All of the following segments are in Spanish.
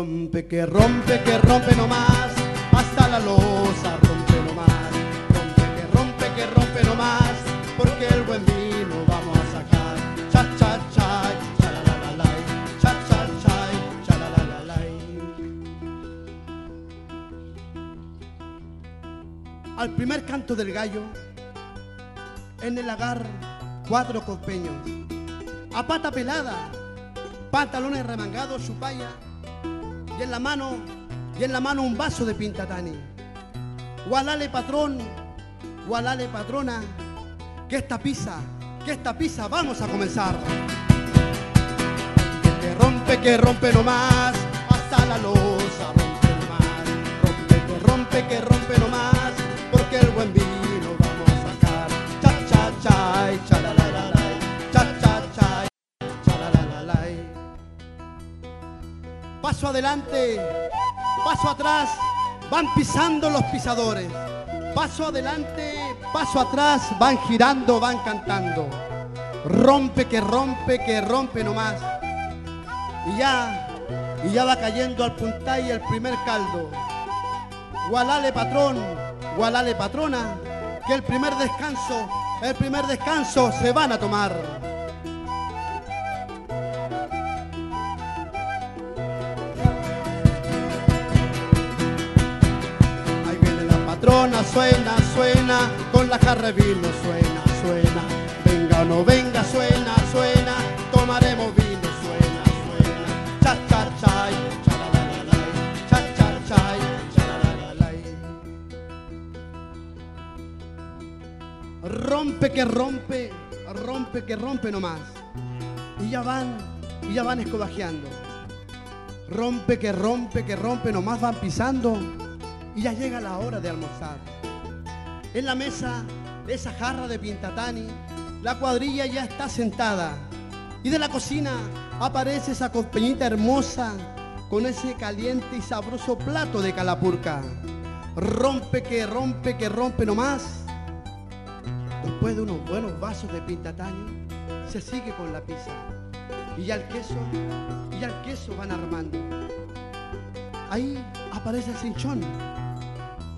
Rompe que rompe que rompe nomás, hasta la losa rompe nomás. Rompe que rompe que rompe nomás, porque el buen vino vamos a sacar. Cha cha cha, cha la la la cha cha cha, cha la la la la. Al primer canto del gallo, en el lagar, cuatro copeños. A pata pelada, pantalones remangados, su paya, y en la mano, y en la mano un vaso de pintatani. Gualale patrón, gualale patrona, que esta pizza, que esta pizza vamos a comenzar. Que rompe, que rompe nomás, hasta la losa rompe nomás. Rompe, que rompe, que rompe nomás, porque el buen vino vamos a sacar. Cha, cha, cha, cha, la, Paso adelante, paso atrás, van pisando los pisadores. Paso adelante, paso atrás, van girando, van cantando. Rompe que rompe, que rompe nomás. Y ya, y ya va cayendo al puntay el primer caldo. Gualale patrón, gualale patrona, que el primer descanso, el primer descanso se van a tomar. Suena, suena, con la jarra vino, suena, suena. Venga o no venga, suena, suena, tomaremos vino, suena, suena. Cha, cha, chay, cha, la, la, la, la, cha, cha, chay, cha, la, la, la, la. Rompe que rompe, rompe que rompe nomás. Y ya van, y ya van escobajeando. Rompe que rompe, que rompe, nomás van pisando y ya llega la hora de almorzar. En la mesa, esa jarra de pintatani, la cuadrilla ya está sentada. Y de la cocina aparece esa copeñita hermosa con ese caliente y sabroso plato de calapurca. Rompe que rompe, que rompe nomás. Después de unos buenos vasos de pintatani, se sigue con la pizza. Y ya el queso, y ya el queso van armando. Ahí aparece el cinchón,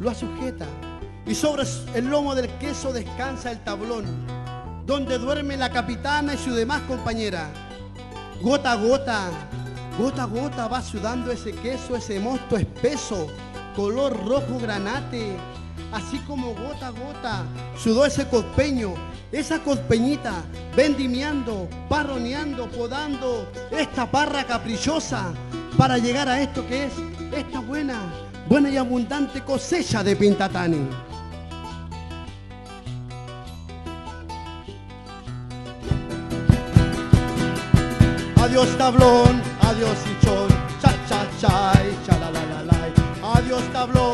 lo sujeta y sobre el lomo del queso descansa el tablón, donde duerme la capitana y su demás compañera. Gota a gota, gota a gota va sudando ese queso, ese mosto espeso, color rojo granate, así como gota a gota sudó ese cospeño, esa cospeñita, vendimiando, parroneando, podando esta parra caprichosa para llegar a esto que es esta buena, buena y abundante cosecha de Pintatani. Adiós tablón, adiós hinchón, cha cha cha, cha la la la la. Adiós tablón,